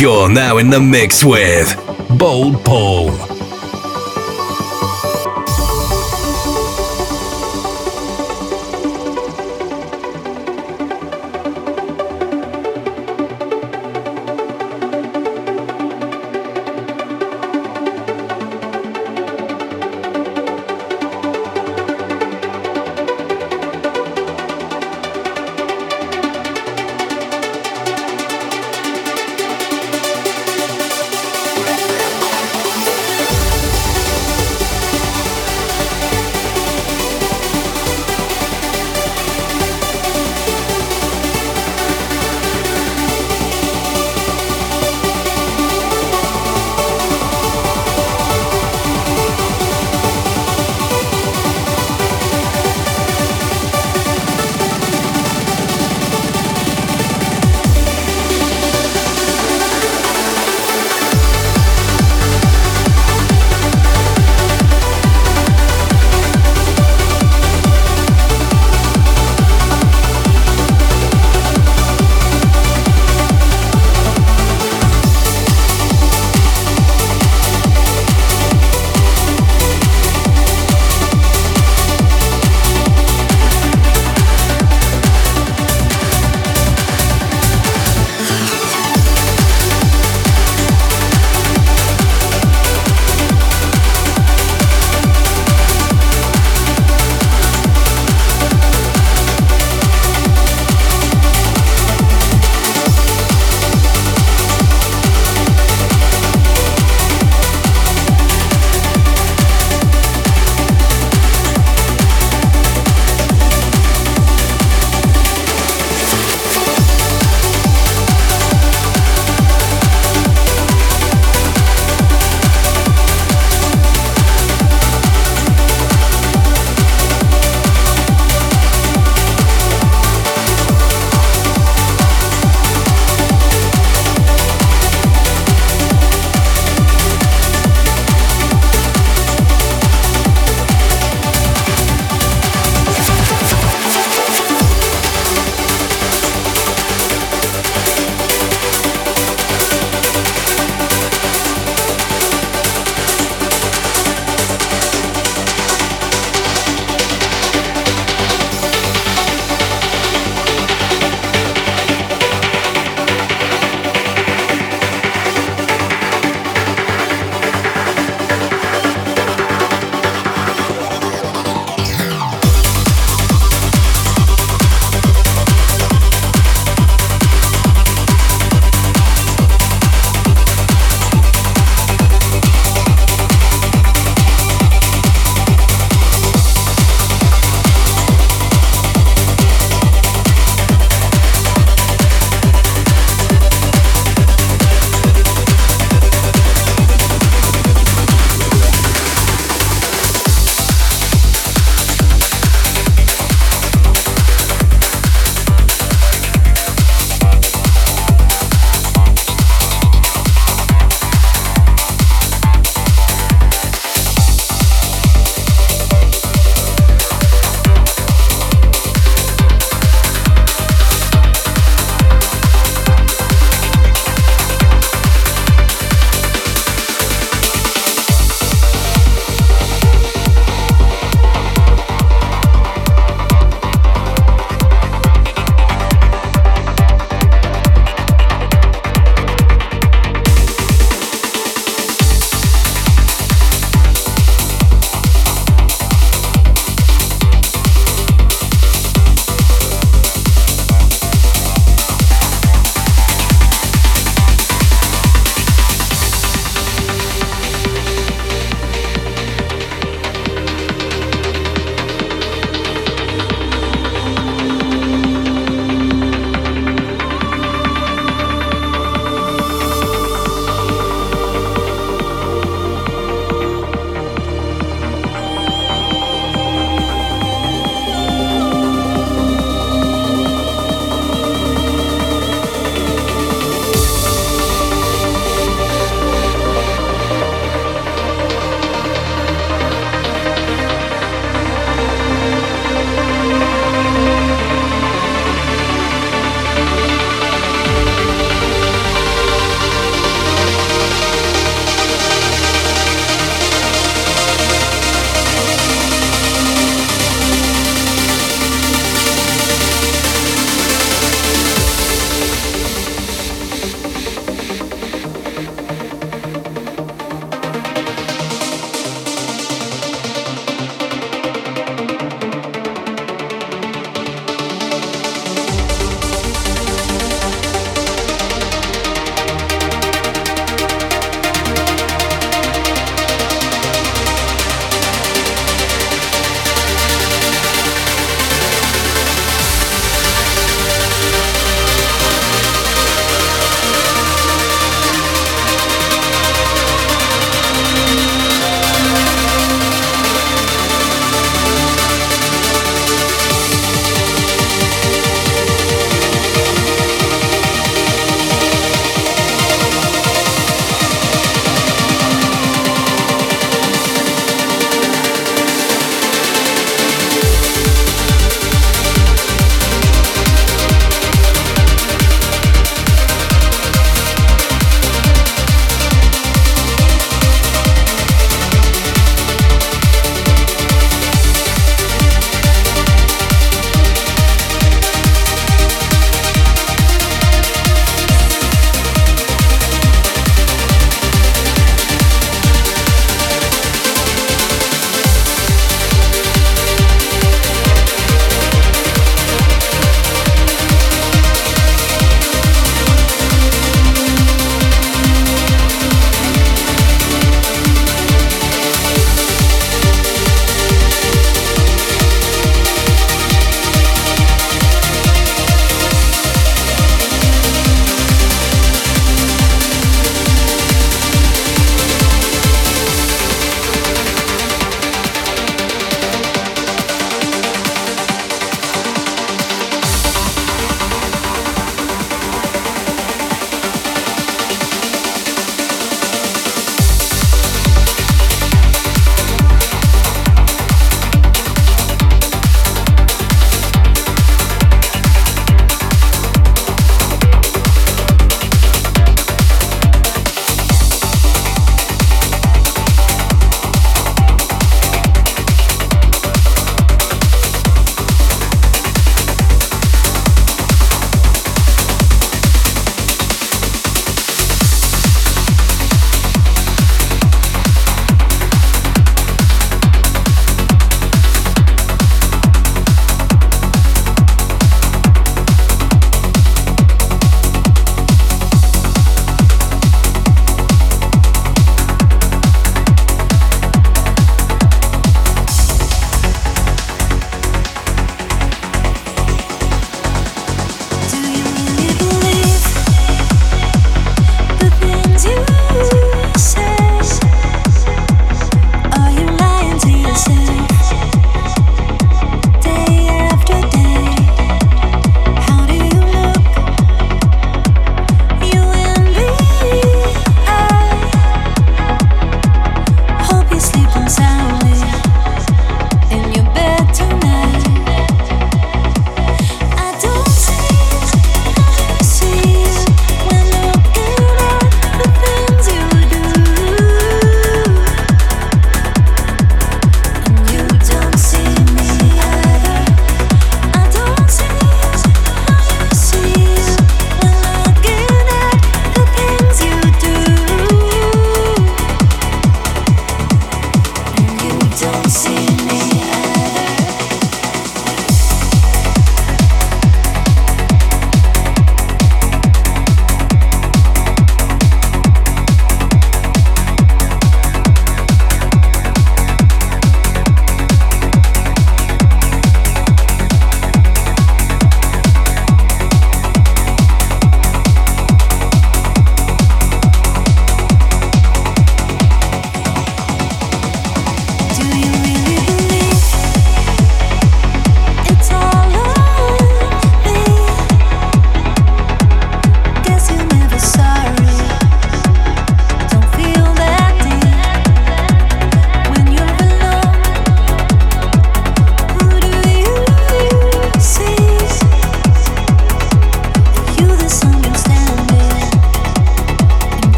You're now in the mix with Bold Paul.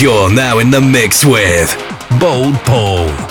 You're now in the mix with Bold Paul.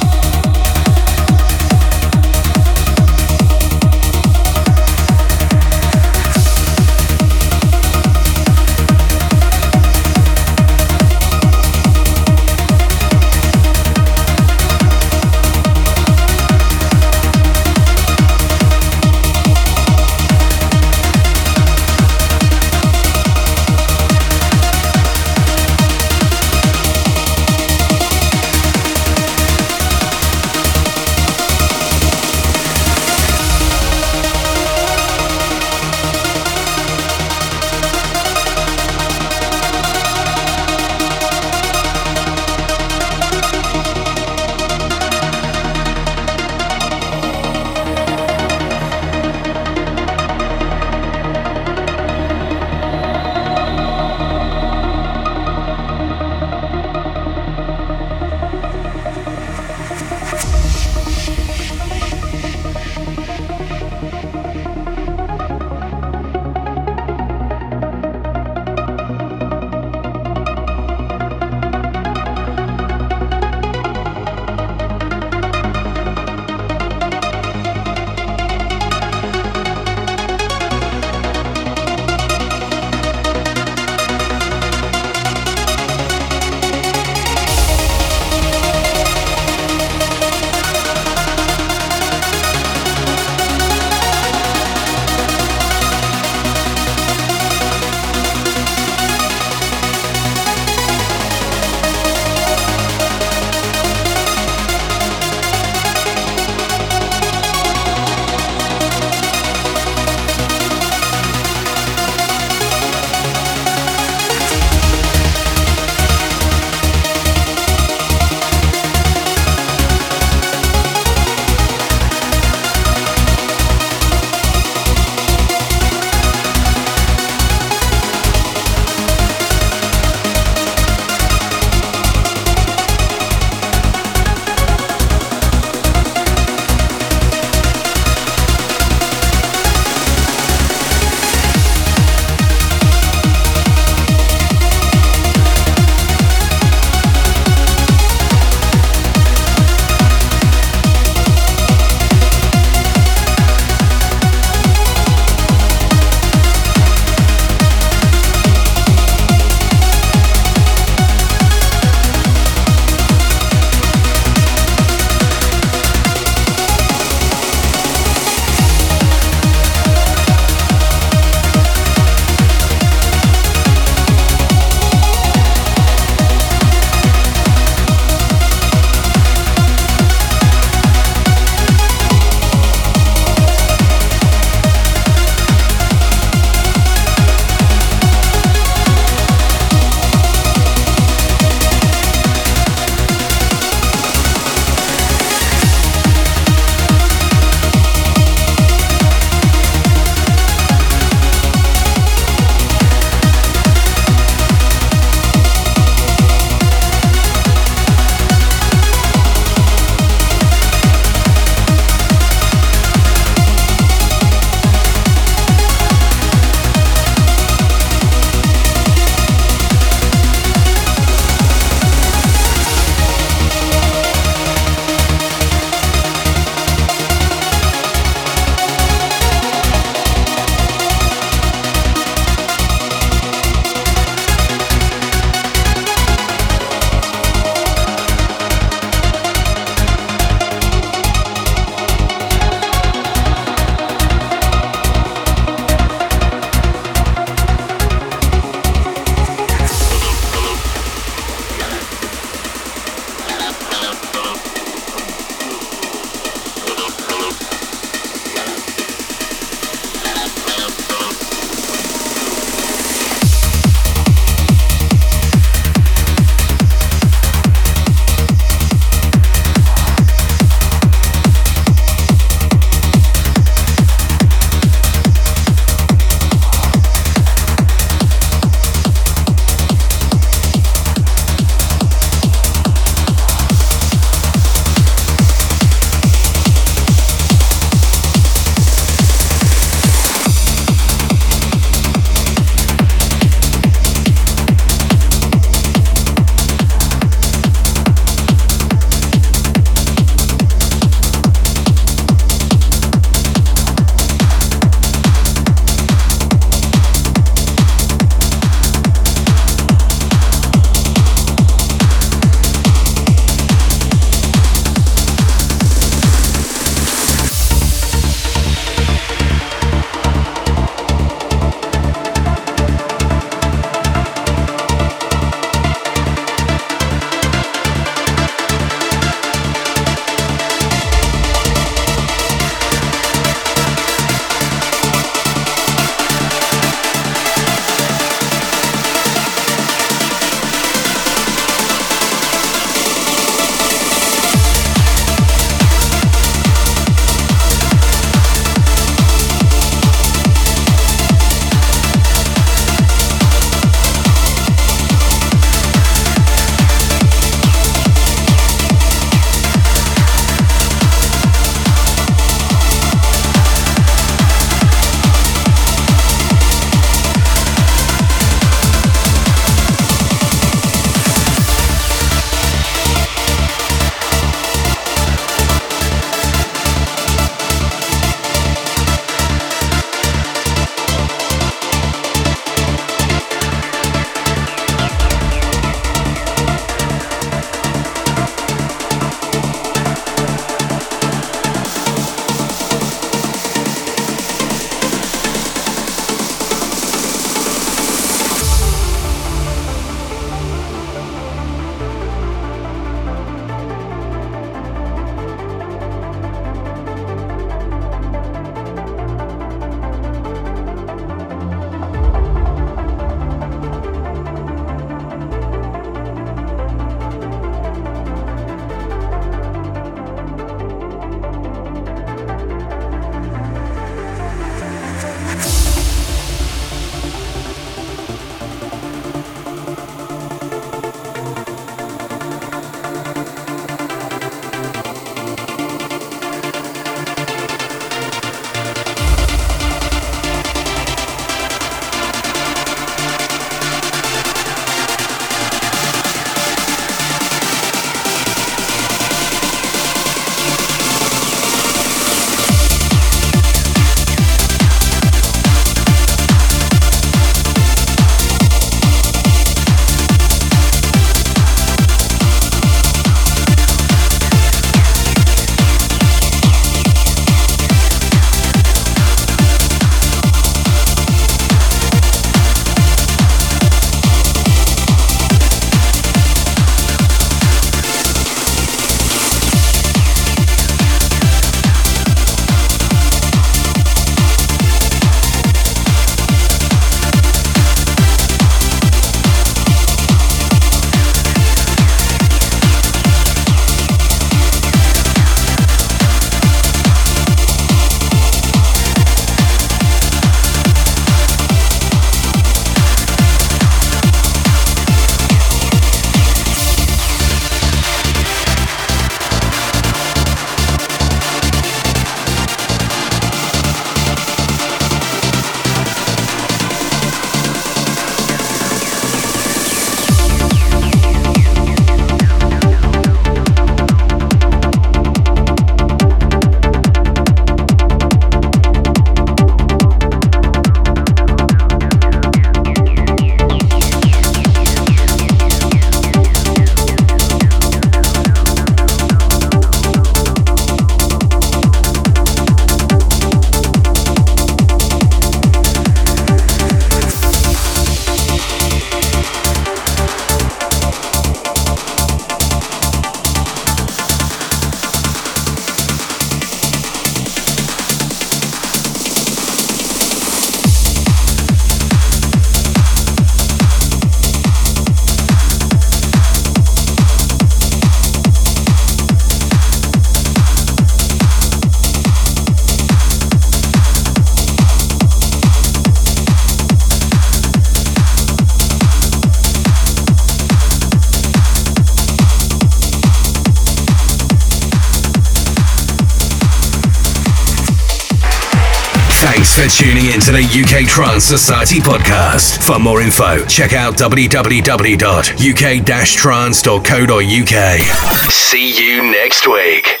Tuning in to the UK Trance Society podcast. For more info, check out www.uk-trance.co.uk. See you next week.